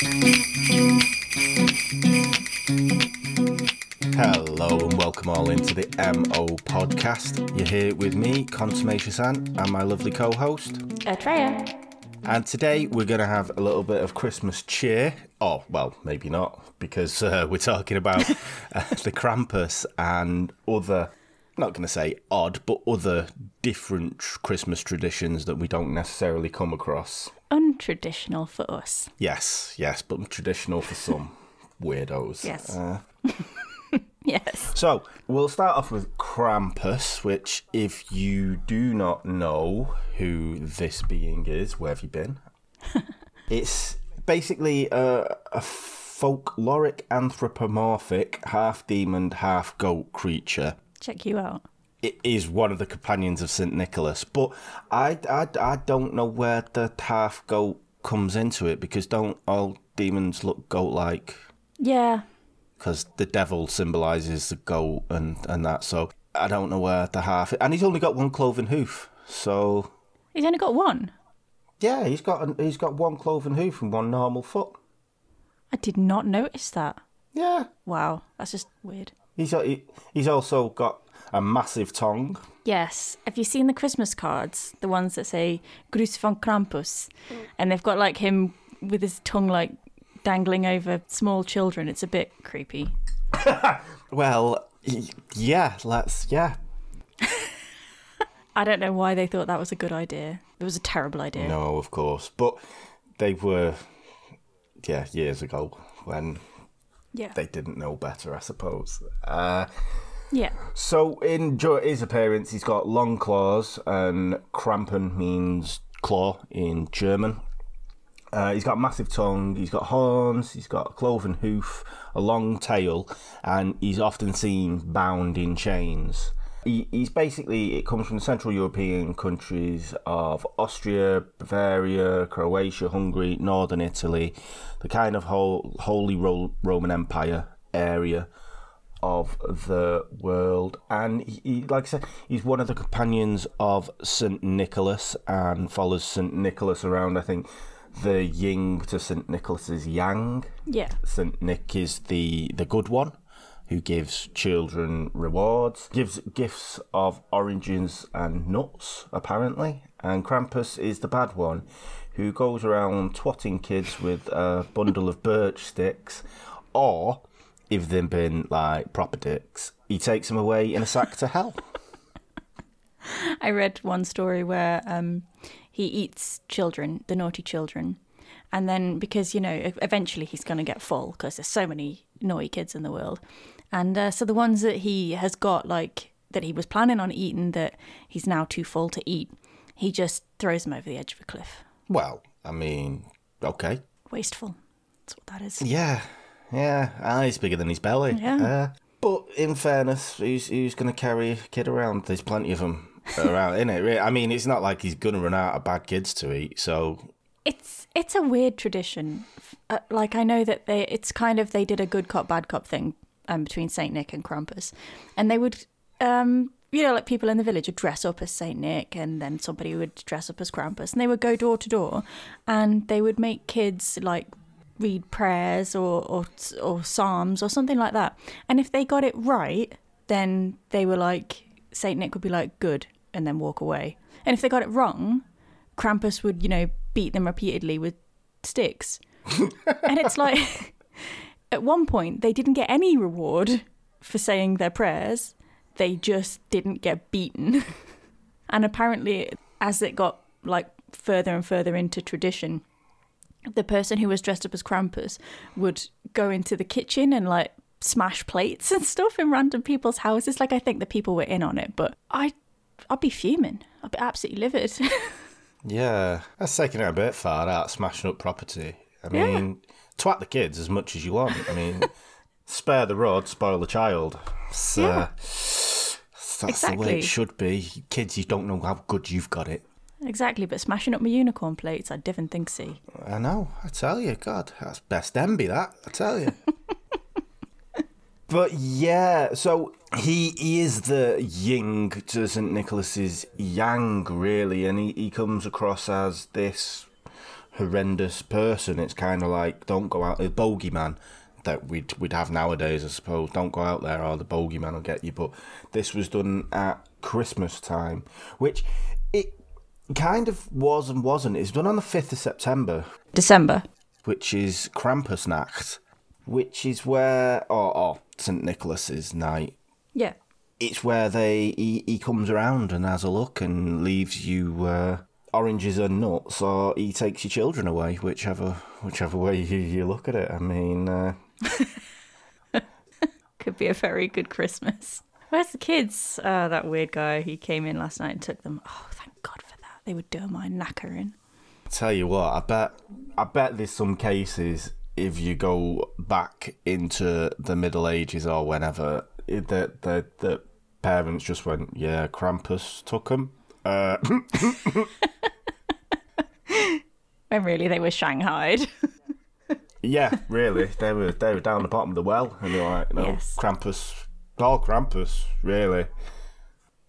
Hello and welcome all into the MO podcast. You're here with me, Consummation San, and my lovely co host. Atreya. And today we're going to have a little bit of Christmas cheer. Oh, well, maybe not, because uh, we're talking about uh, the Krampus and other, not going to say odd, but other different Christmas traditions that we don't necessarily come across. Untraditional for us. Yes, yes, but traditional for some weirdos. Yes. Uh, Yes. So we'll start off with Krampus, which, if you do not know who this being is, where have you been? it's basically a, a folkloric anthropomorphic half demon, half goat creature. Check you out. It is one of the companions of St. Nicholas, but I, I, I don't know where the half goat comes into it because don't all demons look goat like? Yeah. because the devil symbolizes the goat and, and that. So I don't know where the half. And he's only got one cloven hoof. So He's only got one. yeah, he's got an, he's got one cloven hoof and one normal foot. I did not notice that. Yeah, Wow. That's just weird. He's he, he's also got a massive tongue. Yes. Have you seen the Christmas cards? The ones that say Grus von Krampus? Mm. And they've got like him with his tongue like dangling over small children. It's a bit creepy. Well, yeah, let's yeah. I don't know why they thought that was a good idea. It was a terrible idea. No, of course, but they were yeah years ago when Yeah. they didn't know better, I suppose. Uh, yeah. So in his appearance, he's got long claws, and Krampen means claw in German. Uh, he's got a massive tongue, he's got horns, he's got a cloven hoof, a long tail, and he's often seen bound in chains. He, he's basically, it comes from the Central European countries of Austria, Bavaria, Croatia, Hungary, Northern Italy, the kind of whole Holy Ro- Roman Empire area of the world. And he, like I said, he's one of the companions of St. Nicholas and follows St. Nicholas around. I think the yin to St. Nicholas's yang. Yeah. St. Nick is the, the good one who gives children rewards, gives gifts of oranges and nuts, apparently. And Krampus is the bad one who goes around twatting kids with a bundle of birch sticks, or if they've been like proper dicks, he takes them away in a sack to hell. I read one story where um, he eats children, the naughty children, and then because you know eventually he's going to get full because there's so many naughty kids in the world, and uh, so the ones that he has got like that he was planning on eating that he's now too full to eat, he just throws them over the edge of a cliff. Well, I mean, okay. Wasteful. That's what that is. Yeah, yeah, ah, he's bigger than his belly. Yeah. Uh, but in fairness, who's, who's going to carry a kid around? There's plenty of them around, in it? I mean, it's not like he's going to run out of bad kids to eat, so It's it's a weird tradition. Uh, like I know that they it's kind of they did a good cop bad cop thing um, between Saint Nick and Krampus, and they would um, you know like people in the village would dress up as Saint Nick, and then somebody would dress up as Krampus, and they would go door to door, and they would make kids like read prayers or or or psalms or something like that, and if they got it right, then they were like Saint Nick would be like good, and then walk away, and if they got it wrong, Krampus would, you know, beat them repeatedly with sticks. and it's like, at one point, they didn't get any reward for saying their prayers, they just didn't get beaten. and apparently, as it got like further and further into tradition, the person who was dressed up as Krampus would go into the kitchen and like smash plates and stuff in random people's houses. Like I think the people were in on it, but I, I'd be fuming. I'd be absolutely livid. yeah, that's taking it a bit far out, smashing up property. I mean, twat the kids as much as you want. I mean, spare the rod, spoil the child. So, Yeah. that's the way it should be. Kids, you don't know how good you've got it. exactly, but smashing up my unicorn plates, I didn't think see. I know. I tell you, God, that's best envy. That I tell you. but yeah, so he, he is the ying to St Nicholas's yang, really, and he, he comes across as this horrendous person. It's kind of like don't go out. The bogeyman that we'd we'd have nowadays, I suppose. Don't go out there, or the bogeyman will get you. But this was done at Christmas time, which it kind of was and wasn't. It's done on the fifth of September, December. which is Krampusnacht, which is where or, or St Nicholas's night. Yeah. It's where they he, he comes around and has a look and leaves you uh, oranges and nuts, or he takes your children away, whichever whichever way you, you look at it. I mean, uh, Could be a very good Christmas. Where's the kids? Uh, that weird guy. He came in last night and took them. Oh, thank God for that. They would do my knackering. Tell you what, I bet I bet there's some cases if you go back into the Middle Ages or whenever that the the parents just went, yeah, Krampus took them. Uh, When really they were shanghaied. yeah, really, they were they were down the bottom of the well, and they're like, no, Yes. Krampus, all Krampus, really.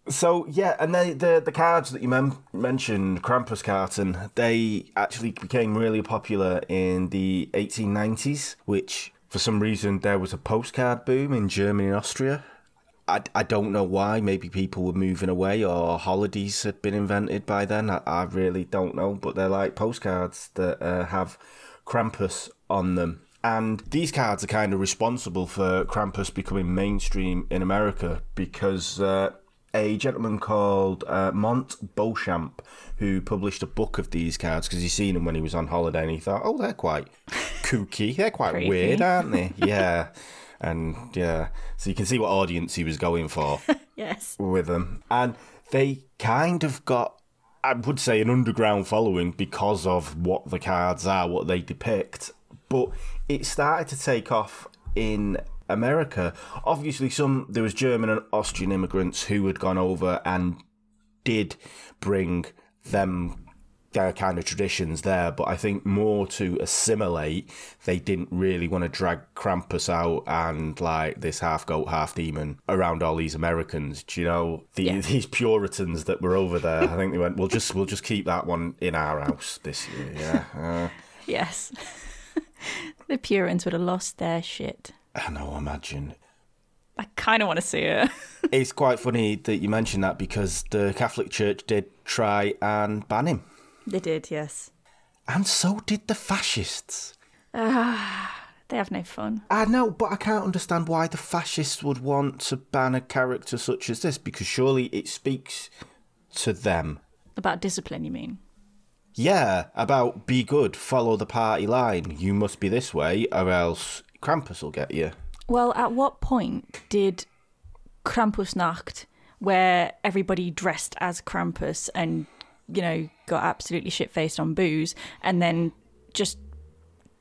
So yeah, and they, the the cards that you mem- mentioned, Krampuskarten, they actually became really popular in the 1890s, which for some reason there was a postcard boom in Germany and Austria. I, I don't know why. Maybe people were moving away or holidays had been invented by then. I, I really don't know. But they're like postcards that uh, have Krampus on them. And these cards are kind of responsible for Krampus becoming mainstream in America because uh, a gentleman called uh, Monte Beauchamp, who published a book of these cards because he's seen them when he was on holiday and he thought, oh, they're quite kooky. They're quite weird, aren't they? yeah. And yeah, so you can see what audience he was going for yes. with them. And they kind of got, I would say, an underground following because of what the cards are, what they depict. But it started to take off in America. Obviously, some there was German and Austrian immigrants who had gone over and did bring them their kind of traditions there, but I think more to assimilate, they didn't really want to drag Krampus out and like this half goat, half demon around all these Americans. Do you know the, Yeah. these Puritans that were over there? I think they went, "We'll just we'll just keep that one in our house this year." Yeah, uh, Yes. the Puritans would have lost their shit. I know. Imagine I kind of want to see it. it's quite funny that you mentioned that because the Catholic Church did try and ban him, they did, yes. and so did the fascists. Ah, They have no fun. I know, but I can't understand why the fascists would want to ban a character such as this because surely it speaks to them. About discipline, you mean? Yeah, about be good, follow the party line. You must be this way, or else Krampus will get you. Well, at what point did Krampusnacht, where everybody dressed as Krampus and, you know, got absolutely shit faced on booze and then just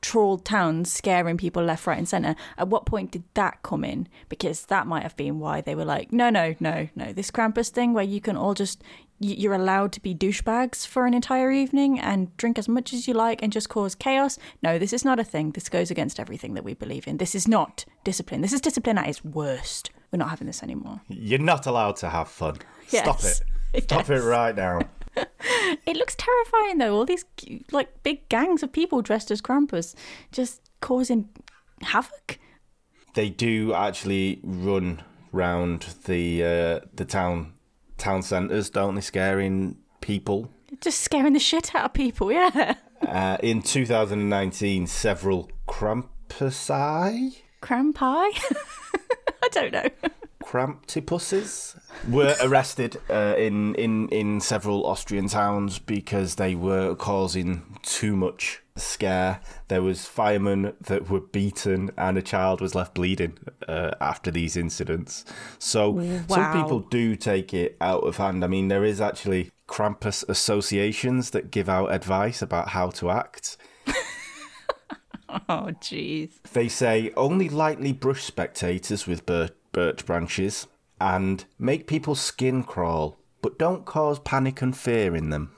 trawled towns scaring people left, right, and centre, at what point did that come in? Because that might have been why they were like, no, no, no, no. This Krampus thing where you can all just, you're allowed to be douchebags for an entire evening and drink as much as you like and just cause chaos. No, this is not a thing. This goes against everything that we believe in. This is not discipline. This is discipline at its worst. We're not having this anymore. You're not allowed to have fun. Stop Yes. it. Stop it right now. It looks terrifying though. All these like big gangs of people dressed as Krampus just causing havoc. They do actually run round the uh, the town town centres, don't they? Scaring people. Just scaring the shit out of people, yeah. Uh, in 2019, several Krampusi, Crampi? I don't know. Kramptipuses, were arrested uh, in, in, in several Austrian towns because they were causing too much scare. There was firemen that were beaten, and a child was left bleeding uh, after these incidents. So some people do take it out of hand. I mean, there is actually Krampus associations that give out advice about how to act. Oh, jeez. They say only lightly brush spectators with bir- birch branches and make people's skin crawl, but don't cause panic and fear in them.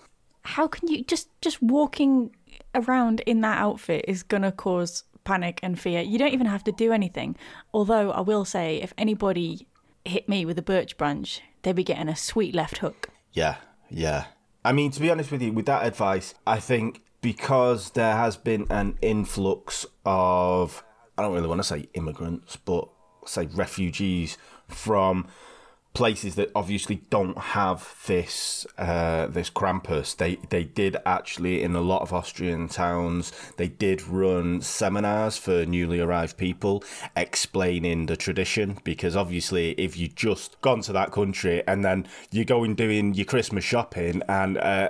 How can you just just walking around in that outfit is gonna cause panic and fear? You don't even have to do anything. Although I will say, if anybody hit me with a birch branch, they'd be getting a sweet left hook. Yeah, yeah. I mean, to be honest with you, with that advice, I think because there has been an influx of I don't really want to say immigrants, but say refugees from places that obviously don't have this uh, this Krampus. They they did actually in a lot of Austrian towns they did run seminars for newly arrived people explaining the tradition because obviously if you just gone to that country and then you're going doing your Christmas shopping and uh,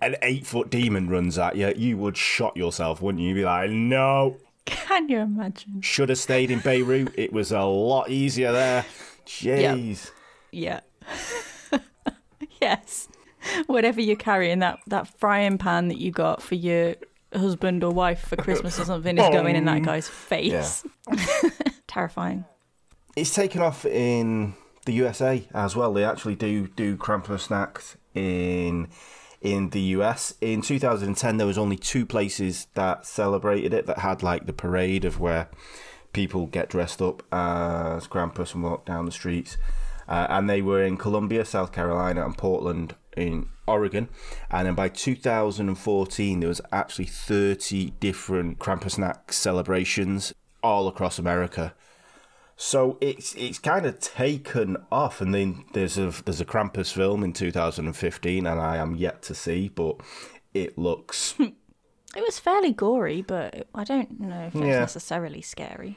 an eight foot demon runs at you, you would shot yourself, wouldn't you? You'd be like, no. Can you imagine? Should have stayed in Beirut. It was a lot easier there. Jeez. Yeah. yes. Whatever you're carrying, that, that frying pan that you got for your husband or wife for Christmas or something is going in that guy's face. Terrifying. It's taken off in the USA as well. They actually do do Krampusnachts in in the US. In 2010, there was only two places that celebrated it that had like the parade of where people get dressed up as Krampus and walk down the streets. Uh, and they were in Columbia, South Carolina, and Portland in Oregon. And then by 2014, there was actually 30 different Krampusnacht celebrations all across America. So it's it's kind of taken off, and then there's a there's a Krampus film in 2015, and I am yet to see, but it looks. It was fairly gory, but I don't know if it's Yeah. necessarily scary.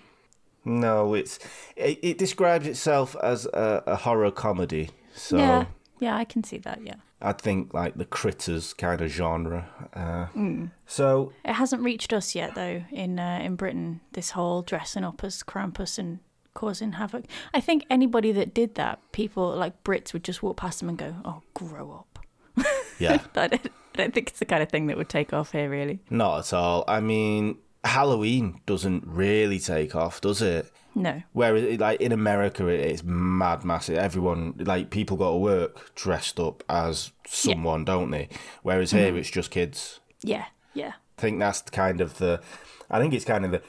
no, it's it, it describes itself as a, a horror comedy. So Yeah, yeah, I can see that. Yeah, I think like the critters kind of genre. Uh, Hmm. So it hasn't reached us yet though in uh, in Britain. This whole dressing up as Krampus and causing havoc. I think anybody that did that, people like Brits would just walk past them and go, "Oh, grow up." yeah, I don't, I don't think it's the kind of thing that would take off here, really. not at all. I mean, Halloween doesn't really take off, does it? No. Whereas, like in America, it's mad, massive. Everyone, like people, go to work dressed up as someone, don't they? Whereas here, mm-hmm. it's just kids. Yeah. Yeah. I think that's kind of the. I think it's kind of the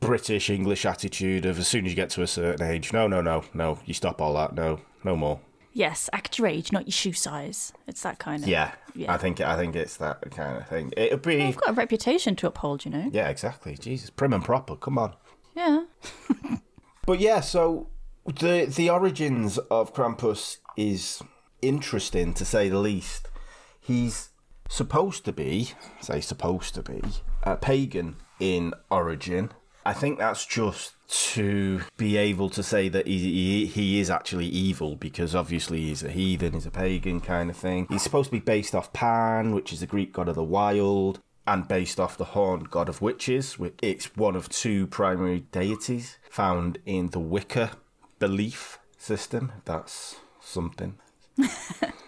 British English attitude of as soon as you get to a certain age, no, no, no, no, you stop all that, no, no more. Yes. Act your age, not your shoe size. It's that kind of. Yeah, Yeah. I think I think it's that kind of thing. It'd be I've got a reputation to uphold, you know. yeah, exactly. Jesus, prim and proper. Come on. Yeah. But yeah, so the the origins of Krampus is interesting to say the least. He's supposed to be, say supposed to be, a pagan in origin. I think that's just to be able to say that he, he he is actually evil because obviously he's a heathen, he's a pagan kind of thing. He's supposed to be based off Pan, which is the Greek god of the wild, and based off the horned god of witches. which It's one of two primary deities found in the Wicca belief system. That's something.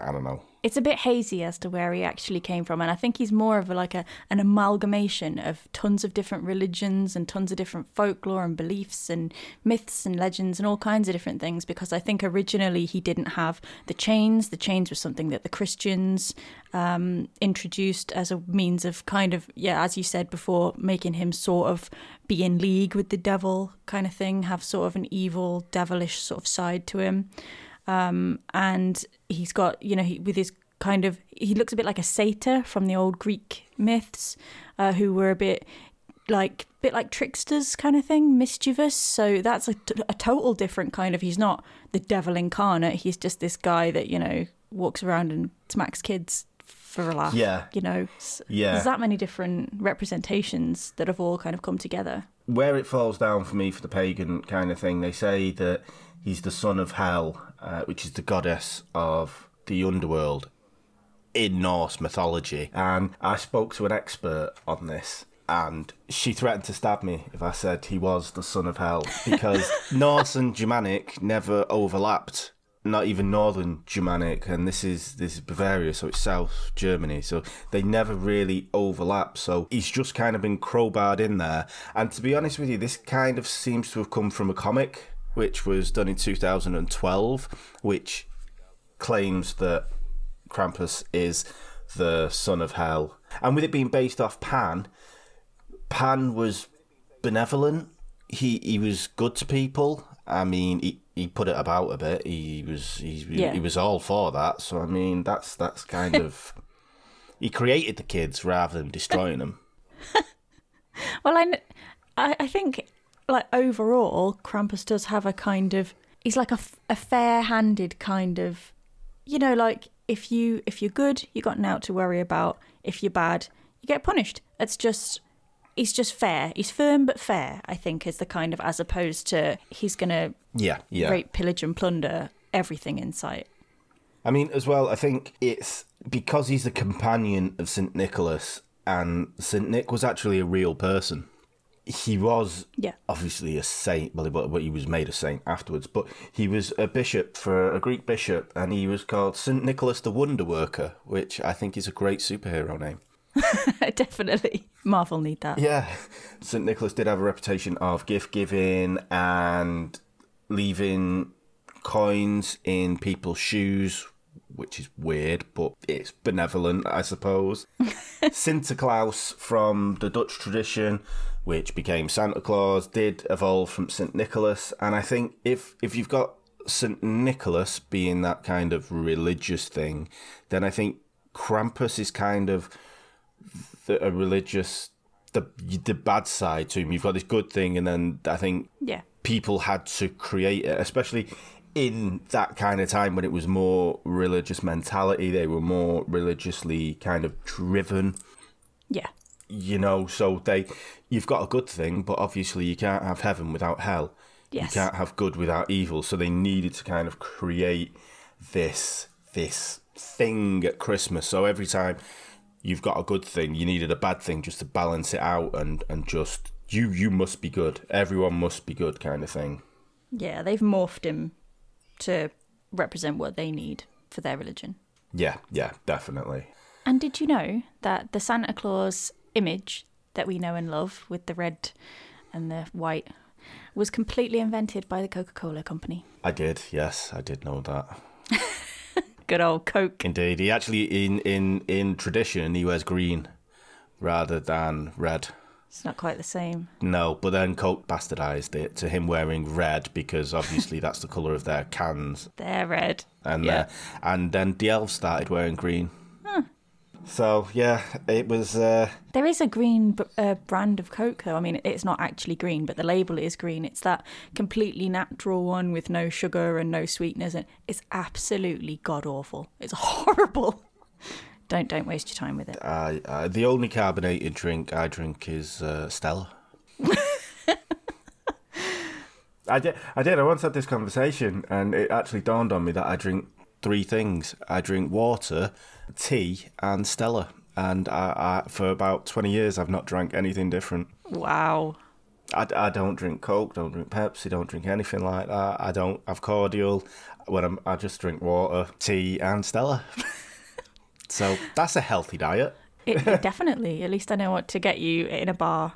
I don't know. It's a bit hazy as to where he actually came from, and I think he's more of a, like a an amalgamation of tons of different religions and tons of different folklore and beliefs and myths and legends and all kinds of different things. Because I think originally he didn't have the chains. The chains were something that the Christians um, introduced as a means of kind of yeah, as you said before, making him sort of be in league with the devil kind of thing, have sort of an evil, devilish sort of side to him um, and he's got you know he, with his kind of he looks a bit like a satyr from the old Greek myths, uh, who were a bit like bit like tricksters kind of thing, mischievous. So that's a, t- a total different kind of. He's not the devil incarnate. He's just this guy that you know walks around and smacks kids for a laugh. Yeah. you know. Yeah. There's that many different representations that have all kind of come together. where it falls down for me for the pagan kind of thing, they say that he's the son of Hel, uh, which is the goddess of the underworld in Norse mythology. And I spoke to an expert on this. And she threatened to stab me if I said he was the son of hell because Norse and Germanic never overlapped not even northern Germanic, and this is this is Bavaria, so it's South Germany. So they never really overlap. So he's just kind of been crowbarred in there. And to be honest with you, this kind of seems to have come from a comic which was done in 2012, which claims that Krampus is the son of Hell. And with it being based off Pan, Pan was benevolent. He he was good to people. I mean, he, he put it about a bit. He was he, Yeah. he was all for that. So I mean, that's that's kind of he created the kids rather than destroying them. Well, I, I think like overall, Krampus does have a kind of he's like a, a fair-handed kind of, you know, like if you if you're good, you got out to worry about. If you're bad, you get punished. It's just he's just fair. He's firm but fair. I think is the kind of as opposed to he's gonna Yeah, yeah. rape, pillage, and plunder everything in sight. I mean, as well, I think it's because he's the companion of St. Nicholas, and St. Nick was actually a real person. He was Yeah. obviously a saint, well, but he was made a saint afterwards, but he was a bishop for a Greek bishop, and he was called St. Nicholas the Wonder Worker, which I think is a great superhero name. Definitely, Marvel need that. Yeah, St. Nicholas did have a reputation of gift giving and leaving coins in people's shoes, which is weird, but it's benevolent, I suppose. Sinterklaas from the Dutch tradition, which became Santa Claus, did evolve from St. Nicholas, and I think if if you've got St. Nicholas being that kind of religious thing, then I think Krampus is kind of the, a religious the the bad side to him. You've got this good thing, and then I think Yeah. people had to create it, especially in that kind of time when it was more religious mentality. They were more religiously kind of driven, Yeah. You know. So they, you've got a good thing, but obviously you can't have heaven without hell. Yes. You can't have good without evil. So they needed to kind of create this this thing at Christmas. So every time you've got a good thing, you needed a bad thing just to balance it out and and just you you must be good. Everyone must be good, kind of thing. Yeah, they've morphed him to represent what they need for their religion. Yeah, yeah, definitely. And did you know that the Santa Claus image that we know and love with the red and the white was completely invented by the Coca Cola Company? I did. Yes, I did know that. Good old Coke. Indeed, he actually in in in tradition he wears green rather than red. It's not quite the same. No, but then Coke bastardized it to him wearing red because obviously that's the color of their cans, They're red. and Yeah. uh, and then the elves started wearing green. So yeah, it was. Uh, There is a green b- uh, brand of Coke, though. I mean, it's not actually green, but the label is green. It's that completely natural one with no sugar and no sweeteners, and it's absolutely god awful. It's horrible. Don't don't waste your time with it. I, uh, the only carbonated drink I drink is uh, Stella. I did. I did. I once had this conversation, and it actually dawned on me that I drink three things. I drink water, tea, and Stella. And I, I, for about twenty years, I've not drank anything different. Wow. I, I don't drink Coke, don't drink Pepsi, don't drink anything like that. I don't have cordial. When I'm, I just drink water, tea, and Stella. so that's a healthy diet. It, it definitely. At least I know what to get you in a bar.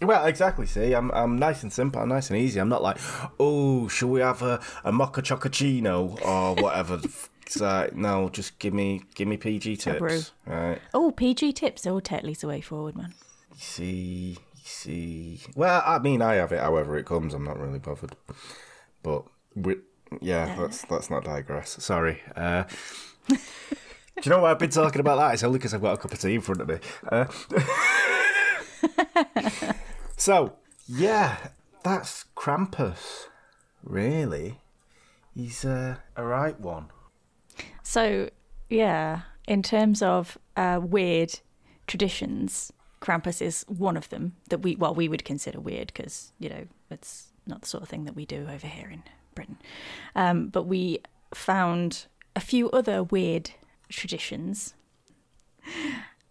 Well, exactly. See, I'm I'm nice and simple, I'm nice and easy. I'm not like, oh, shall we have a, a mocha chocochino or whatever? the f- it's like, no, just give me give me PG tips. Right. Oh, PG tips. Oh, Tetley's the way forward, man. You see, you see. Well, I mean, I have it however it comes. I'm not really bothered. But we, yeah, let's let's not digress. Sorry. Uh, do you know why I've been talking about that? It's only because I've got a cup of tea in front of me. Uh, so yeah, that's Krampus. Really, he's uh, a right one. So, yeah, in terms of uh, weird traditions, Krampus is one of them that we, well, we would consider weird because, you know, it's not the sort of thing that we do over here in Britain. Um, but we found a few other weird traditions.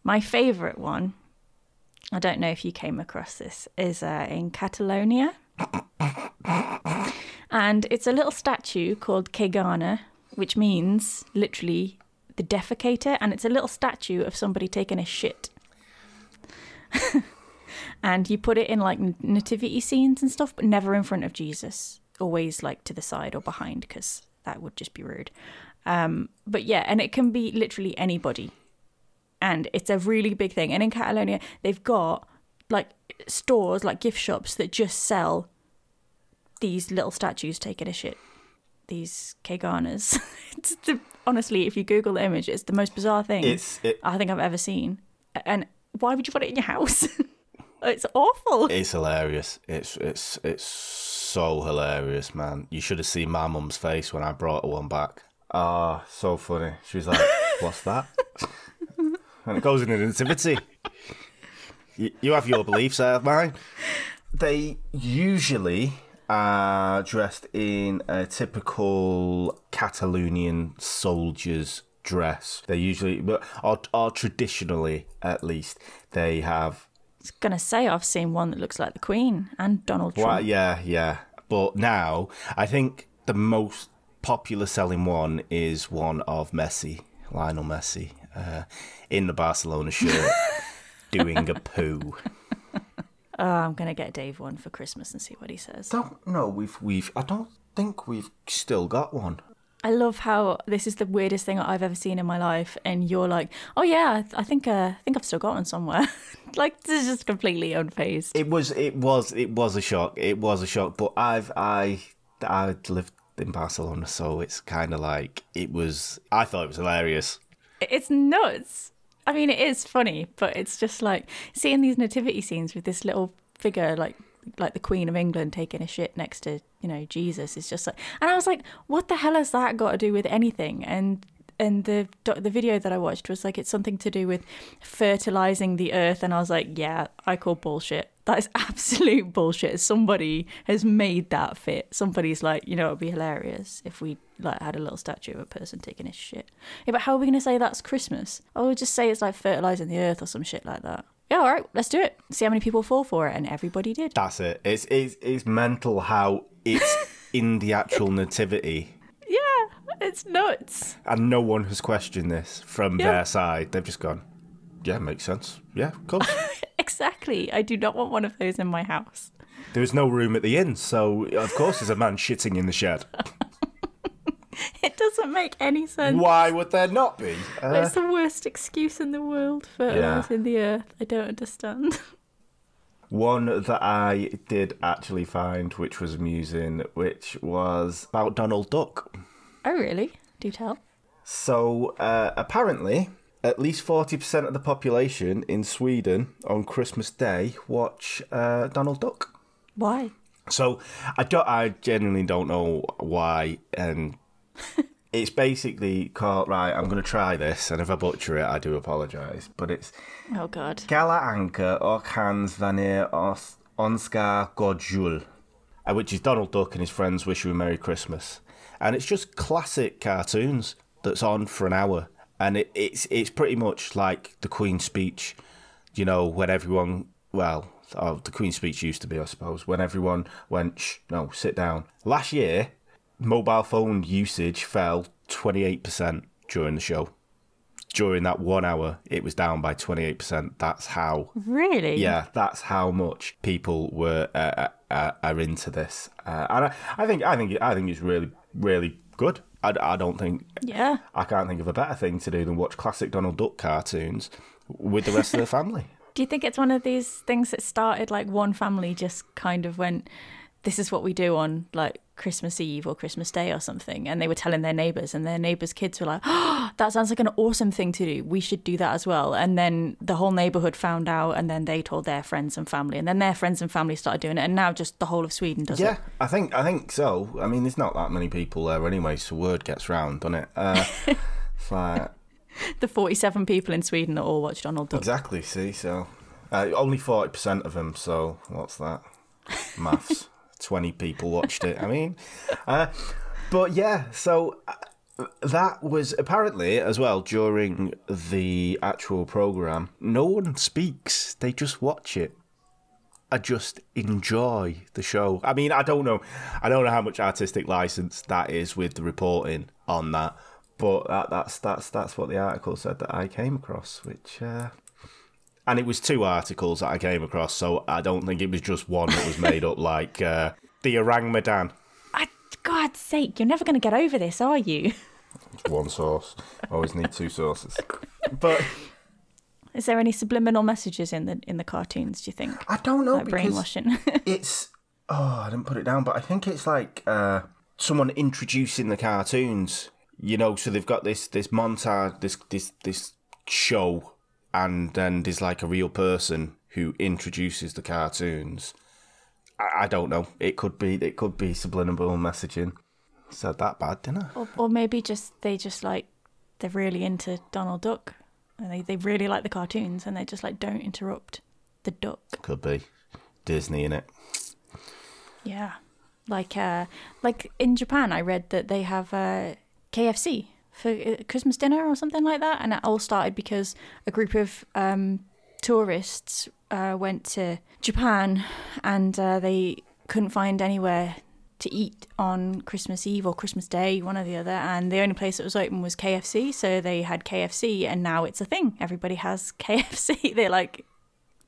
My favourite one, I don't know if you came across this, is uh, in Catalonia. and it's a little statue called Caganer, which means literally the defecator, and it's a little statue of somebody taking a shit. and you put it in like nativity scenes and stuff, but never in front of Jesus. Always like to the side or behind, because that would just be rude. Um, but yeah, and it can be literally anybody. And it's a really big thing. And in Catalonia, they've got like stores, like gift shops that just sell these little statues taking a shit these Caganers. it's the, honestly, if you Google the image, it's the most bizarre thing It's it, I think I've ever seen. And why would you put it in your house? it's awful. it's hilarious. It's it's it's so hilarious, man. You should have seen my mum's face when I brought her one back. Ah, so funny. She was like, "What's that?" And it goes in a nativity. You, you have your beliefs, I have mine. They usually are dressed in a typical Catalonian soldier's dress. They usually, but or, or traditionally at least, they have I was going to say, I've seen one that looks like the Queen and Donald Trump. Well, yeah, yeah. But now, I think the most popular selling one is one of Messi, Lionel Messi, uh, in the Barcelona shirt, doing a poo. Oh, I'm going to get Dave one for Christmas and see what he says. Don't know. We've we've. I don't think we've still got one. I love how this is the weirdest thing I've ever seen in my life, and you're like, "Oh yeah, I think uh, I think I've still got one somewhere." like this is just completely unfazed. It was. It was. It was a shock. It was a shock. But I've. I. I lived in Barcelona, so it's kind of like it was. I thought it was hilarious. It's nuts. I mean, it is funny, but it's just like seeing these nativity scenes with this little figure, like like the Queen of England taking a shit next to you know Jesus. Is just like, and I was like, what the hell has that got to do with anything? And and the the video that I watched was like it's something to do with fertilizing the earth, and I was like, yeah, I call bullshit. That is absolute bullshit. Somebody has made that fit. Somebody's like, you know, it'd be hilarious if we like had a little statue of a person taking a shit. Yeah, but how are we gonna say that's Christmas? I we'll just say it's like fertilizing the earth or some shit like that. Yeah, all right, let's do it. See how many people fall for it, and everybody did. That's it. It's it's, it's mental how it's in the actual nativity. Yeah, it's nuts. And no one has questioned this from Yeah. their side. They've just gone, yeah, makes sense. Yeah, of course. Exactly. I do not want one of those in my house. There's no room at the inn, so of course there's a man shitting in the shed. It doesn't make any sense. Why would there not be? Uh, It's the worst excuse in the world for Yeah. in the earth. I don't understand. one that I did actually find, which was amusing, which was about Donald Duck. Oh, really? Do tell. So uh, apparently, at least forty percent of the population in Sweden on Christmas Day watch uh, Donald Duck. Why? So I don't. I genuinely don't know why, and it's basically called. Right, I'm going to try this, and if I butcher it, I do apologise. But it's Oh, God. Kalle Anka och hans vänner önskar God Jul, uh, which is Donald Duck and his friends wish you a Merry Christmas. And it's just classic cartoons that's on for an hour. And it, it's it's pretty much like the Queen's speech, you know, when everyone, well, oh, the Queen's speech used to be, I suppose, when everyone went, Shh, no, sit down. Last year, mobile phone usage fell 28% during the show. During that one hour, it was down by 28%. That's how Really? yeah, that's how much people were uh, uh, are into this, uh, and I, I think I think I think it's really really good. I, I don't think Yeah. I can't think of a better thing to do than watch classic Donald Duck cartoons with the rest of the family. Do you think it's one of these things that started like one family just kind of went, this is what we do on like Christmas Eve or Christmas Day or something? And they were telling their neighbors, and their neighbors' kids were like, oh, that sounds like an awesome thing to do. We should do that as well. And then the whole neighborhood found out, and then they told their friends and family, and then their friends and family started doing it. And now just the whole of Sweden does Yeah, it. Yeah, I think I think so. I mean, there's not that many people there anyway, so word gets round, doesn't it? Uh, it's like The 47 people in Sweden that all watch Donald Duck. exactly. See, so uh, only forty percent of them. So what's that? Maths. Twenty people watched it. I mean, uh, but yeah. So uh, that was apparently as well during the actual program. No one speaks; they just watch it. I just enjoy the show. I mean, I don't know, I don't know how much artistic license that is with the reporting on that, but that, that's that's that's what the article said that I came across, which. Uh, and it was two articles that I came across, so I don't think it was just one that was made up like uh, the Orang Madan. I, God's sake, you're never going to get over this, are you? One source. Always need two sources. But Is there any subliminal messages in the in the cartoons? Do you think? I don't know Like brainwashing. it's oh I didn't put it down, but I think it's like uh, someone introducing the cartoons. You know, so they've got this this montage, this this this show, and then there's like a real person who introduces the cartoons. I, I don't know. It could be it could be subliminal messaging. Said that bad, didn't I? Or, or maybe just they just like they're really into Donald Duck and they, they really like the cartoons and they just like don't interrupt the duck. Could be Disney in it. Yeah. Like uh like in Japan I read that they have uh KFC for uh, Christmas dinner or something like that and it all started because a group of um tourists uh went to Japan and uh, they couldn't find anywhere to eat on Christmas Eve or Christmas Day, one or the other, and the only place that was open was KFC. So they had KFC, and now it's a thing. Everybody has KFC. they like,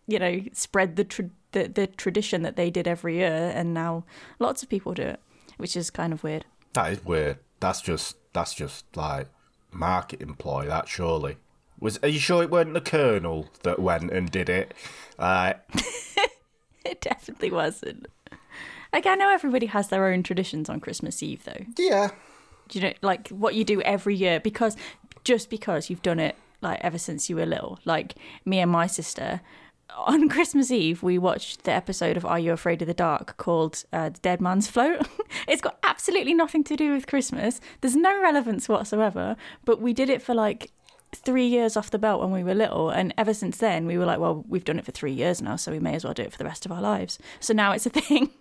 you know, spread the, tra- the the tradition that they did every year, and now lots of people do it, which is kind of weird. That is weird. That's just that's just like marketing ploy. That surely was. Are you sure it weren't the Colonel that went and did it? Uh, It definitely wasn't. Like I know everybody has their own traditions on Christmas Eve, though. yeah. Do you know, like what you do every year because just because you've done it like ever since you were little. Like me and my sister on Christmas Eve, we watched the episode of Are You Afraid of the Dark called uh, The Dead Man's Float. it's got absolutely nothing to do with Christmas. There's no relevance whatsoever, but we did it for like three years off the belt when we were little. And ever since then, we were like, well, we've done it for three years now, so we may as well do it for the rest of our lives. So now it's a thing.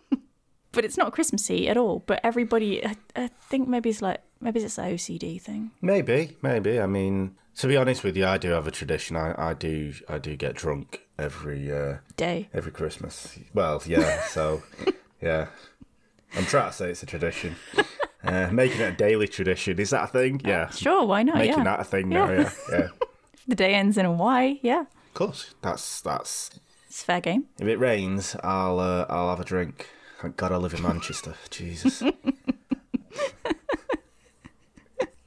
but it's not Christmassy at all. But everybody, I, I think maybe it's like, maybe it's an OCD thing. Maybe, maybe. I mean, to be honest with you, I do have a tradition. I, I do I do get drunk every uh, Day. every Christmas. Well, yeah. So, yeah. I'm trying to say it's a tradition. Uh, making it a daily tradition is that a thing? Yeah. Sure, why not? Making yeah. that a thing now. Yeah. Yeah. The day ends in a Y, yeah, Of course. That's that's. it's fair game. If it rains, I'll uh, I'll have a drink. Thank God I live in Manchester. Jesus.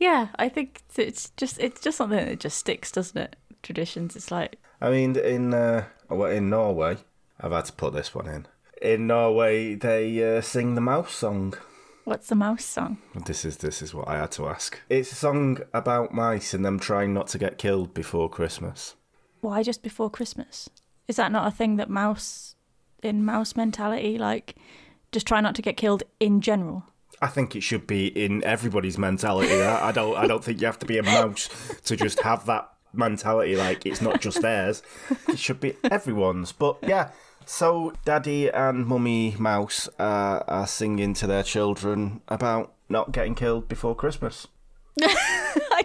Yeah, I think it's just it's just something that just sticks, doesn't it? Traditions. It's like I mean, in uh, well, in Norway, I've had to put this one in. In Norway, they uh, sing the mouse song. what's the mouse song? This is this is what I had to ask. It's a song about mice and them trying not to get killed before Christmas. Why just before Christmas? Is that not a thing that mouse in mouse mentality like just try not to get killed in general? I think it should be in everybody's mentality. I, I don't. I don't think you have to be a mouse to just have that mentality. Like it's not just theirs. It should be everyone's. But yeah. So Daddy and Mummy Mouse uh, are singing to their children about not getting killed before Christmas. I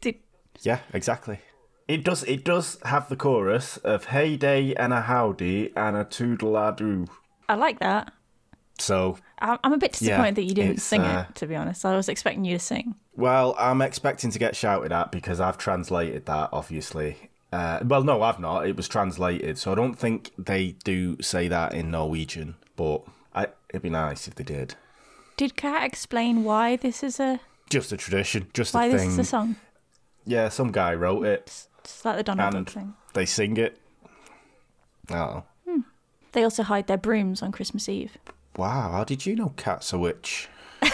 did Yeah, exactly. It does. It does have the chorus of "Hey Day and a Howdy and a Toodle a Doo." I like that. So, I'm a bit disappointed Yeah, that you didn't sing uh, it. To be honest, I was expecting you to sing. well, I'm expecting to get shouted at because I've translated that. Obviously, uh, well, no, I've not. It was translated, so I don't think they do say that in Norwegian. But I, it'd be nice if they did. Did Kat explain why this is a Just a tradition, just why a this is a song? Yeah, some guy wrote it, It's, it's like the Donald Duck thing. they sing it. Oh, They also hide their brooms on Christmas Eve. Wow! How did you know Cat's are witch?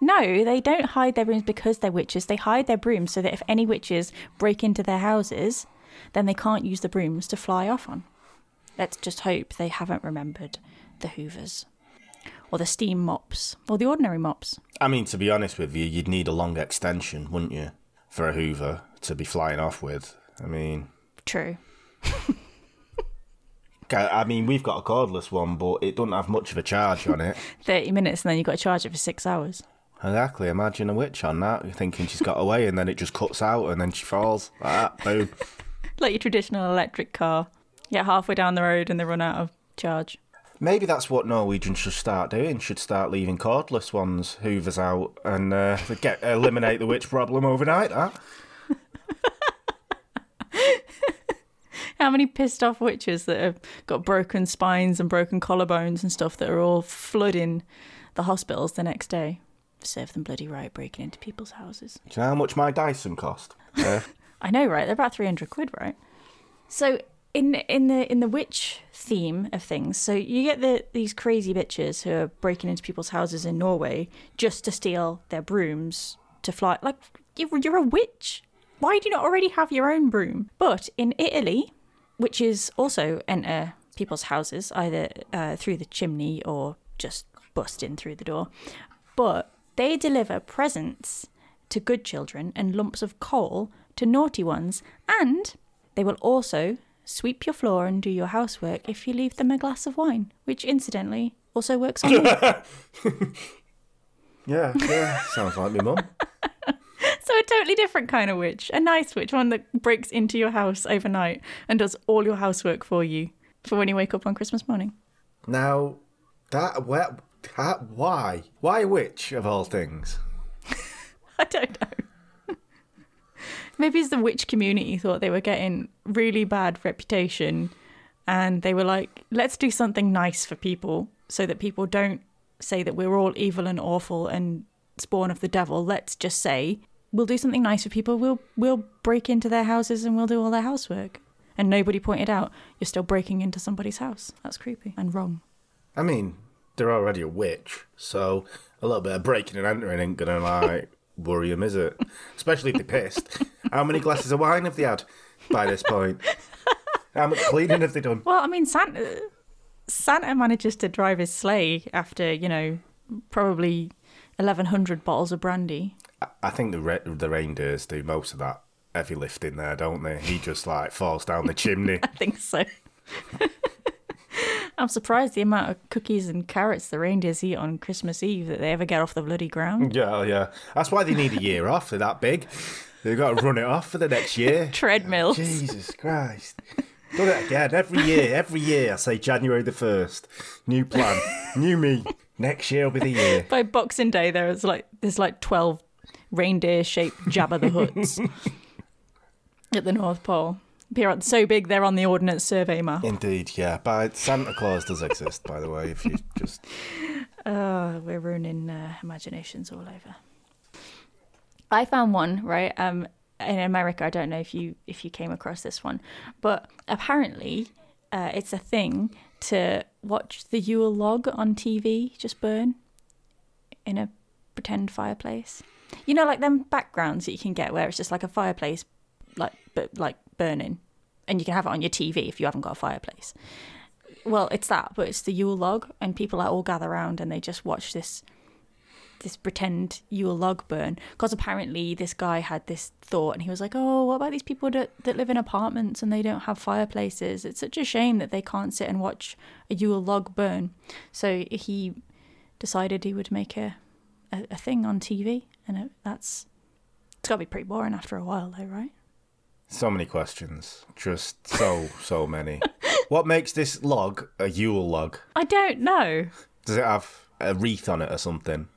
No, they don't hide their brooms because they're witches. They hide their brooms so that if any witches break into their houses, then they can't use the brooms to fly off on. Let's just hope they haven't remembered the hoovers. Or the steam mops. Or the ordinary mops. I mean, to be honest with you, you'd need a long extension, wouldn't you, for a Hoover to be flying off with? I mean, True. I mean, we've got a cordless one, but it doesn't have much of a charge on it. 30 minutes and then you've got to charge it for six hours. exactly. Imagine a witch on that, You're thinking she's got away, and then it just cuts out, and then she falls. Like that, boom. Like your traditional electric car. You get halfway down the road and they run out of charge. Maybe that's what Norwegians should start doing. Should start leaving cordless ones, Hoovers out, and uh, get eliminate the witch problem overnight. That. How many pissed off witches that have got broken spines and broken collarbones and stuff that are all flooding the hospitals the next day? Serve them bloody right, breaking into people's houses. Do you know how much my Dyson cost? Uh, I know, right? They're about 300 quid, right? So in in the in the witch theme of things, so you get the these crazy bitches who are breaking into people's houses in Norway just to steal their brooms to fly. Like you're, you're a witch. Why do you not already have your own broom? But in Italy, witches also enter people's houses either uh, through the chimney or just bust in through the door. But they deliver presents to good children and lumps of coal to naughty ones, and they will also sweep your floor and do your housework if you leave them a glass of wine, which incidentally also works on you. Yeah, yeah. Sounds like me, mum. So a totally different kind of witch, a nice witch, one that breaks into your house overnight and does all your housework for you for when you wake up on Christmas morning. Now, that where, that, why, why witch of all things? I don't know. Maybe it's the witch community thought they were getting really bad reputation and they were like, let's do something nice for people so that people don't say that we're all evil and awful and spawn of the devil. Let's just say we'll do something nice for people. We'll we'll break into their houses and we'll do all their housework. And nobody pointed out you're still breaking into somebody's house. That's creepy and wrong. I mean, they're already a witch, so a little bit of breaking and entering ain't gonna like worry them, is it? Especially if they're pissed. How many glasses of wine have they had by this point? How much cleaning have they done? Well, I mean, Santa Santa manages to drive his sleigh after you know probably eleven hundred bottles of brandy. I- think the re- the reindeers do most of that heavy lifting there, don't they? He just like falls down the chimney. I think so. I'm surprised the amount of cookies and carrots the reindeers eat on Christmas Eve that they ever get off the bloody ground. Yeah, oh, yeah. That's why they need a year off. They're that big. They've got to run it off for the next year. Treadmills. Jesus Christ. Done it again. Every year, every year, I say January the 1st. New plan, new me. Next year will be the year. By Boxing Day, there's like there's like twelve reindeer-shaped Jabba the Hutts at the North Pole. They're so big they're on the Ordnance Survey map. Indeed, yeah. But Santa Claus does exist, by the way, if you just. Oh, we're ruining uh, imaginations all over. I found one right um, in America. I don't know if you if you came across this one, but apparently uh, it's a thing to watch the Yule log on TV just burn in a pretend fireplace. You know, like them backgrounds that you can get where it's just like a fireplace, like but like burning, and you can have it on your TV if you haven't got a fireplace. Well, it's that, but it's the Yule log, and people like all gather around and they just watch this this pretend Yule log burn. Because apparently this guy had this thought, and he was like, "Oh, what about these people that that live in apartments and they don't have fireplaces? It's such a shame that they can't sit and watch a Yule log burn." So he decided he would make a a, a thing on TV, and it, that's it's got to be pretty boring after a while, though, right? So many questions. Just so, so many. What makes this log a Yule log? I don't know. Does it have a wreath on it or something?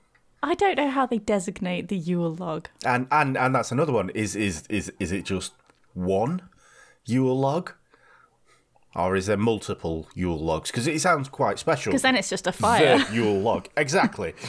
I don't know how they designate the Yule log. And and and that's another one. Is is is is it just one Yule log, or is there multiple Yule logs? Because it sounds quite special. Because then it's just a fire. The Yule log, exactly.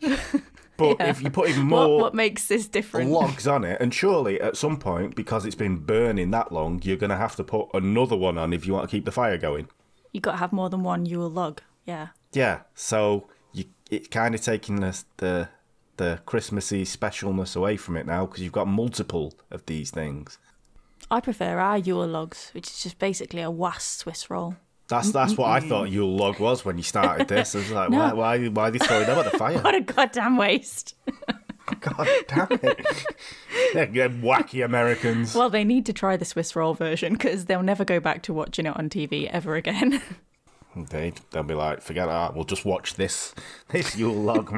But Yeah. if you put even What, more what makes this different? logs on it, and surely at some point, because it's been burning that long, you're going to have to put another one on if you want to keep the fire going. You got to have more than one Yule log. Yeah. Yeah, so you it's kind of taking the the, the Christmassy specialness away from it now because you've got multiple of these things. I prefer our Yule logs, which is just basically a was Swiss roll. That's that's what I thought Yule log was when you started this. I was like, No. why why why are they throwing them at the fire? What a goddamn waste. God damn it! They're wacky Americans. Well, they need to try the Swiss roll version because they'll never go back to watching it on TV ever again. They they'll be like, forget that. We'll just watch this this Yule log.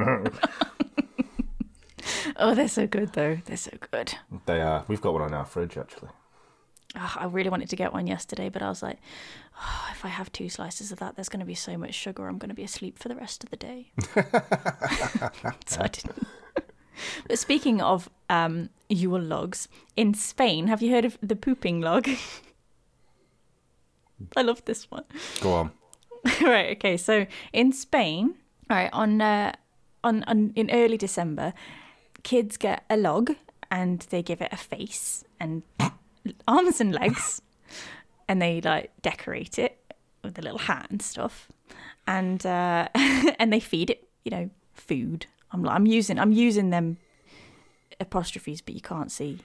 oh, they're so good, though. They're so good. they are. We've got one on our fridge actually. Oh, I really wanted to get one yesterday, but I was like, oh, if I have two slices of that, there's going to be so much sugar. I'm going to be asleep for the rest of the day. so I didn't. But speaking of um, Yule logs, in Spain, have you heard of the pooping log? I love this one. Go on. right. Okay. So in Spain, all right, on uh, on on in early December, kids get a log and they give it a face and arms and legs, and they like decorate it with a little hat and stuff, and uh, and they feed it, you know, food. I'm I'm using I'm using them apostrophes, but you can't see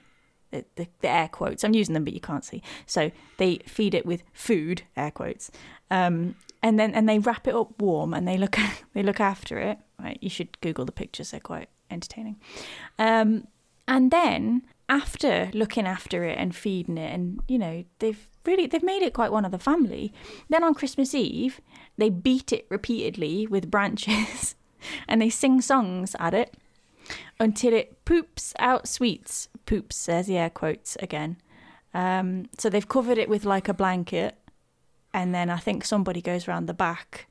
the, the, the air quotes. I'm using them, but you can't see. So they feed it with food, air quotes, um, and then and they wrap it up warm and they look they look after it. Right, you should Google the pictures; they're quite entertaining. Um, and then after looking after it and feeding it, and you know they've really they've made it quite one of the family. Then on Christmas Eve, they beat it repeatedly with branches, and they sing songs at it until it poops out sweets. Poops, says the air quotes again. Um, so they've covered it with like a blanket, and then I think somebody goes around the back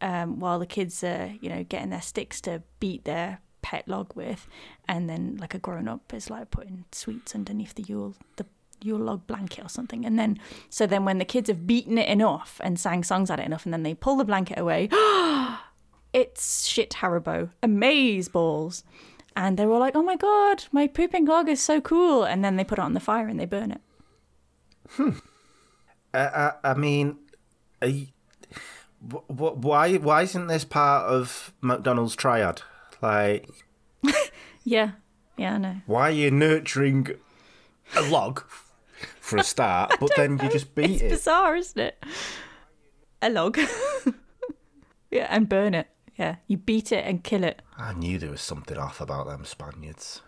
um, while the kids are, you know, getting their sticks to beat their pet log with, and then like a grown up is like putting sweets underneath the Yule the Yule log blanket or something, and then so then when the kids have beaten it enough and sang songs at it enough, and then they pull the blanket away. it's shit Haribo, amaze balls. And they were like, oh my god, my pooping log is so cool. And then they put it on the fire and they burn it. Uh, I, I mean, you, wh- wh- why why isn't this part of McDonald's triad? Like, Yeah, yeah, I know. why are you nurturing a log for a start, but then you just beat It's it? It's bizarre, isn't it? A log. yeah, and burn it. Yeah, you beat it and kill it. I knew there was something off about them Spaniards.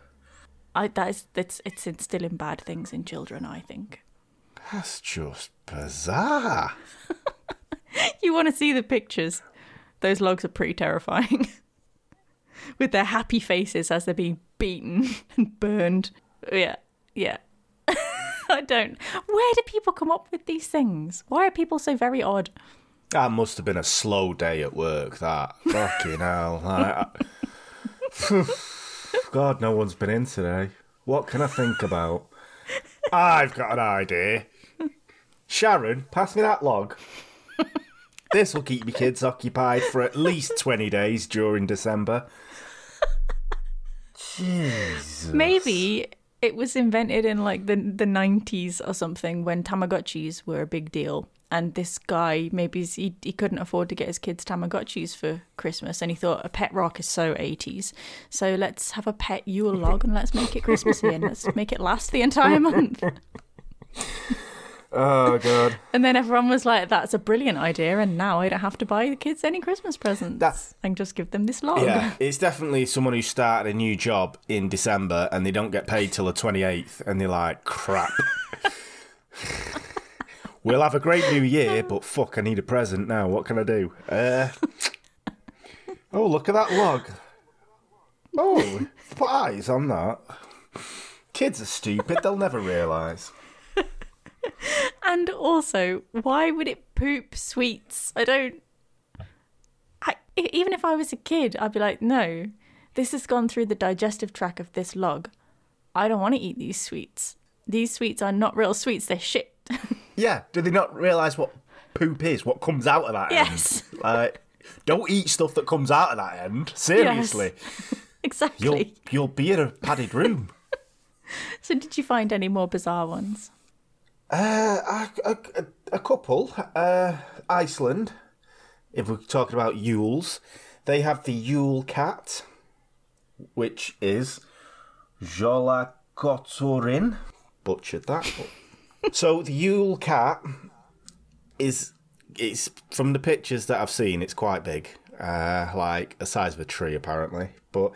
I that is it's it's instilling bad things in children. I think. That's just bizarre. You want to see the pictures? Those logs are pretty terrifying. With their happy faces as they're being beaten and burned. Yeah, yeah. I don't. Where do people come up with these things? Why are people so very odd? That must have been a slow day at work. That fucking hell. God, no one's been in today. What can I think about? I've got an idea. Sharon, pass me that log. This will keep your kids occupied for at least 20 days during December. Jesus. Maybe it was invented in like the the nineties or something when Tamagotchis were a big deal. And this guy, maybe he, he couldn't afford to get his kids Tamagotchis for Christmas, and he thought a pet rock is so 80s. So let's have a pet Yule log and let's make it Christmassy and let's make it last the entire month. Oh, God. And then everyone was like, "That's a brilliant idea!" And now I don't have to buy the kids any Christmas presents. That's- I can just give them this log. Yeah, it's definitely someone who started a new job in December and they don't get paid till the 28th and they're like, crap. we'll have a great new year, but fuck, I need a present now. What can I do? Uh, oh, look at that log. Oh, put eyes on that. Kids are stupid, they'll never realise. And also, why would it poop sweets? I don't. I, even if I was a kid, I'd be like, no, this has gone through the digestive tract of this log. I don't want to eat these sweets. These sweets are not real sweets, they're shit. Yeah, do they not realise what poop is, what comes out of that Yes. end? Like, don't eat stuff that comes out of that end. Seriously. Yes. exactly. You'll you'll be in a padded room. So, did you find any more bizarre ones? Uh, a, a, a couple. Uh, Iceland. If we're talking about Yules, they have the Yule cat, which is Jólakötturinn. Butchered that. so the Yule cat is it's from the pictures that I've seen. It's quite big, uh, like the size of a tree apparently, but.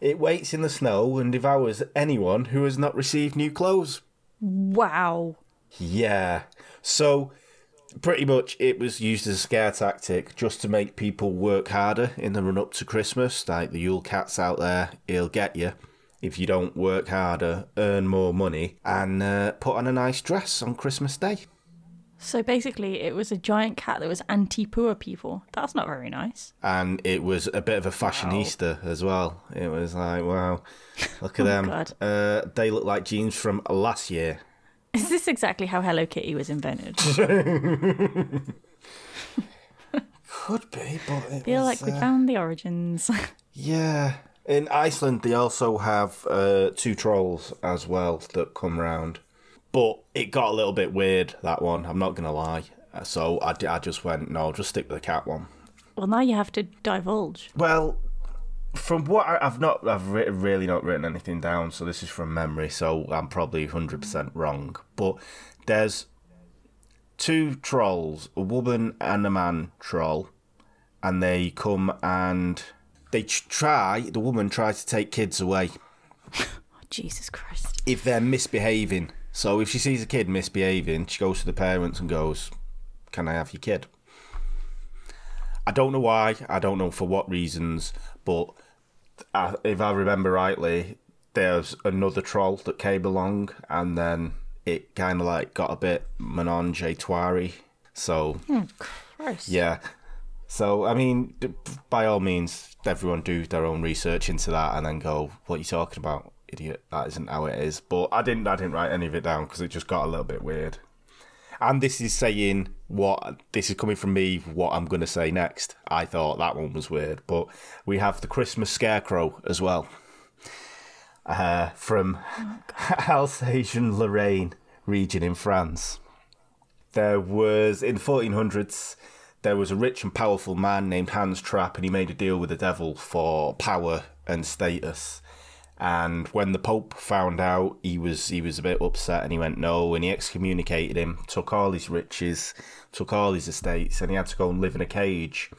It waits in the snow and devours anyone who has not received new clothes. Wow. Yeah. So pretty much it was used as a scare tactic just to make people work harder in the run up to Christmas. Like the Yule Cat's out there, he'll get you if you don't work harder, earn more money, and uh, put on a nice dress on Christmas Day. So, basically, it was a giant cat that was anti poor people. That's not very nice. And it was a bit of a fashionista as well. It was like, wow, look at them. God. Uh, they look like jeans from last year. Is this exactly how Hello Kitty was invented? Could be, but it feel was, like we uh, found the origins. Yeah. In Iceland, they also have uh, two trolls as well that come round. But it got a little bit weird that one. I'm not gonna lie. Uh, So I just went no, just stick with the cat one. Well, now you have to divulge. Well, from what I, I've not, I've re- really not written anything down, so this is from memory. So I'm probably hundred percent wrong. But there's two trolls, a woman and a man troll, and they come and they try. The woman tries to take kids away Oh, Jesus Christ. if they're misbehaving. So if she sees a kid misbehaving, she goes to the parents and goes, "Can I have your kid?" I don't know why. I don't know for what reasons, but I, if I remember rightly, there's another troll that came along, and then it kind of like got a bit menage a trois. So Oh, Christ. yeah. So I mean, by all means, everyone do their own research into that, and then go, "What are you talking about, idiot? That isn't how it is." But I didn't. I didn't write any of it down because it just got a little bit weird. And this is saying what this is coming from me. What I'm going to say next. I thought that one was weird, but we have the Christmas scarecrow as well. Uh, from Alsatian Lorraine region in France. There was in 1400s there was a rich and powerful man named Hans Trapp, and he made a deal with the devil for power and status. And when the Pope found out, he was he was a bit upset, and he went no, and he excommunicated him, took all his riches, took all his estates, and he had to go and live in a cage,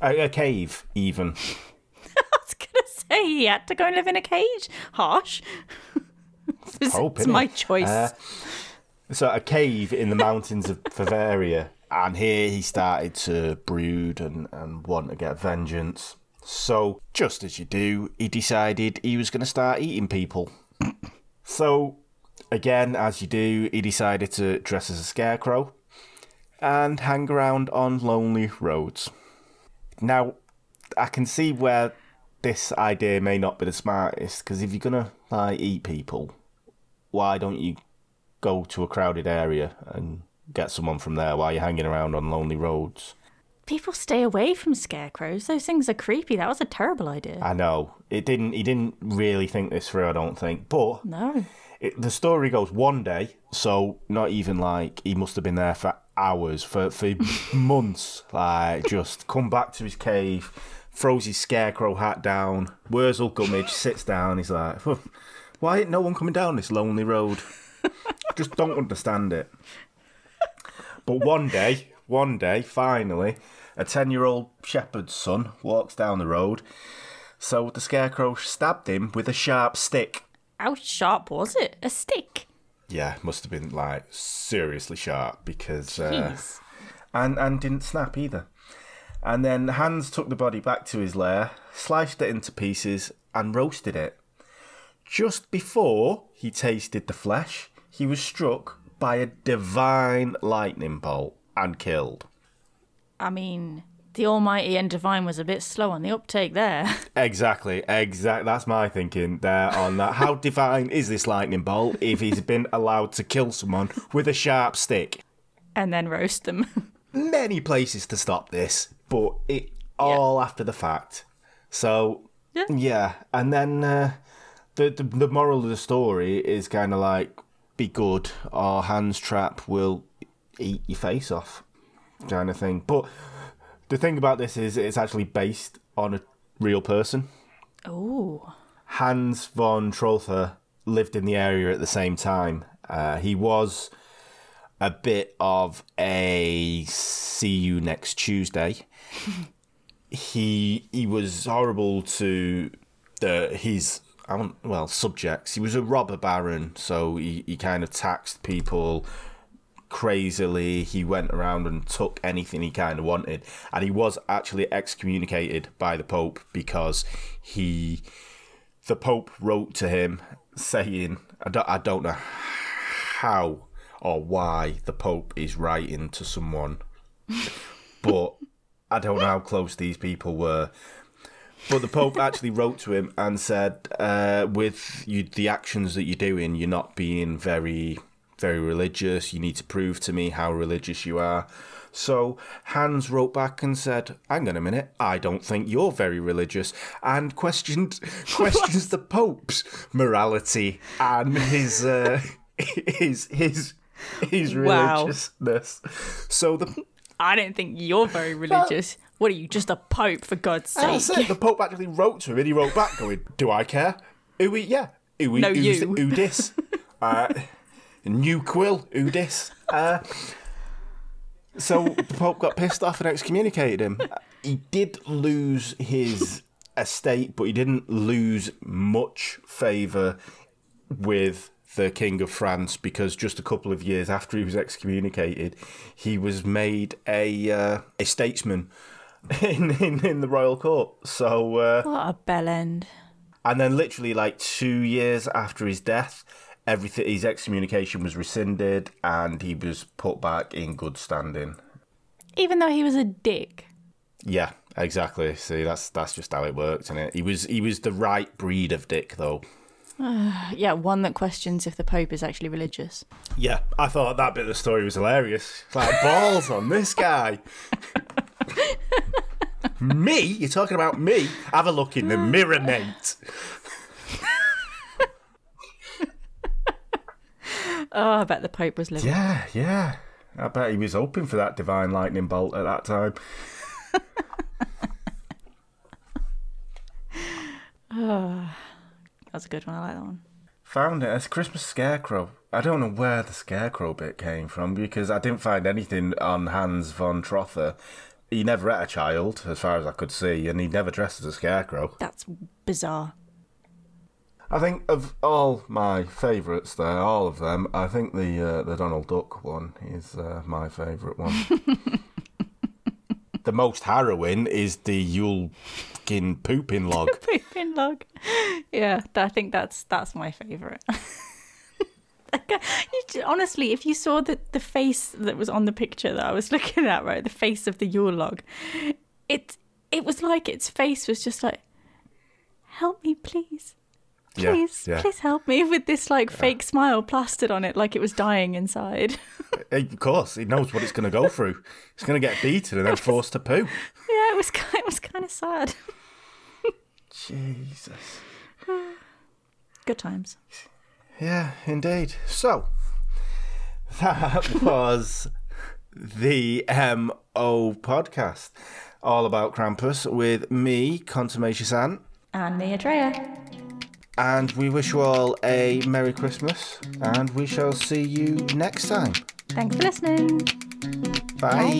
a, a cave even. I was going to say he had to go and live in a cage. Harsh. it's Pope, it's my choice. Uh, so a cave in the mountains of Bavaria, and here he started to brood and, and want to get vengeance. So, just as you do, he decided he was going to start eating people. so, again, as you do, he decided to dress as a scarecrow and hang around on lonely roads. Now, I can see where this idea may not be the smartest because if you're gonna like eat people, why don't you go to a crowded area and get someone from there while you're hanging around on lonely roads? People stay away from scarecrows. Those things are creepy. That was a terrible idea. I know it didn't. He didn't really think this through. I don't think, but no. it, the story goes one day, so not even like he must have been there for hours, for for months. Like just come back to his cave, throws his scarecrow hat down. Wurzel Gummidge sits down. He's like, "Why ain't no one coming down this lonely road?" just don't understand it. But one day, one day, finally, a ten-year-old shepherd's son walks down the road. So the scarecrow stabbed him with a sharp stick. How sharp was it? A stick. Yeah, must have been like seriously sharp because uh, and and didn't snap either. And then Hans took the body back to his lair, sliced it into pieces, and roasted it. Just before he tasted the flesh, he was struck by a divine lightning bolt and killed. I mean, the Almighty and Divine was a bit slow on the uptake there. Exactly, exact. That's my thinking there on that. How divine is this lightning bolt if he's been allowed to kill someone with a sharp stick? and then roast them. many places to stop this, but it all after the fact. So Yeah. yeah. and then uh, the, the the moral of the story is kind of like be good, or Hans Trapp will eat your face off, kind of thing. But the thing about this is it's actually based on a real person. oh. Hans von Trotha lived in the area at the same time. Uh, he was a bit of a see you next Tuesday. he he was horrible to the his I well subjects. He was a robber baron, so he, he kind of taxed people crazily. He went around and took anything he kind of wanted, and he was actually excommunicated by the Pope because he the Pope wrote to him saying, I don't, I don't know how or why the Pope is writing to someone, but I don't know how close these people were. But the Pope actually wrote to him and said, uh, with you, the actions that you're doing, you're not being very, very religious. You need to prove to me how religious you are. So Hans wrote back and said, "Hang on a minute, I don't think you're very religious," and questioned questions the Pope's morality and his uh, is his his Wow. religiousness. So the I don't think you're very religious. What are you, just a pope, for God's sake? it. The Pope actually wrote to him, and he wrote back, going, "Do I care? Who we? Yeah, who we? No, who's you. Who dis? uh, new quill. Who dis? Uh, so the Pope got pissed off and excommunicated him. He did lose his estate, but he didn't lose much favour with the King of France because just a couple of years after he was excommunicated, he was made a uh, a statesman in, in in the royal court. So uh, What a bell end. and then literally like two years after his death, everything his excommunication was rescinded and he was put back in good standing. Even though he was a dick. Yeah, exactly. See, that's that's just how it worked, isn't it? He was he was the right breed of dick, though. Yeah, one that questions if the Pope is actually religious. Yeah, I thought that bit of the story was hilarious. It's like balls on this guy. me? You're talking about me? Have a look in the mirror, mate. Oh, I bet the Pope was living. Yeah, yeah. I bet he was hoping for that divine lightning bolt at that time. That's a good one. I like that one. Found it as Christmas scarecrow. I don't know where the scarecrow bit came from because I didn't find anything on Hans von Trotha. He never had a child, as far as I could see, and he never dressed as a scarecrow. That's bizarre. I think of all my favourites there, all of them, I think the uh, the Donald Duck one is uh, my favourite one. the most harrowing is the Yule fucking pooping log. Pooping log. Yeah, I think that's that's my favourite. You j- Honestly, if you saw the, the face that was on the picture that I was looking at, right, the face of the Yule log, it it was like its face was just like, "Help me, please, please, yeah. please help me," with this like fake smile plastered on it, like it was dying inside. Eh, Of course, it knows what it's going to go through. It's going to get beaten and then forced to poo. yeah, it was kind, it was kind of sad. Jesus. Good times. Yeah, indeed. So, that was the MO podcast. All about Krampus with me, Consummation Sant. And me, Atreya. And we wish you all a Merry Christmas. And we shall see you next time. Thanks for listening. Bye.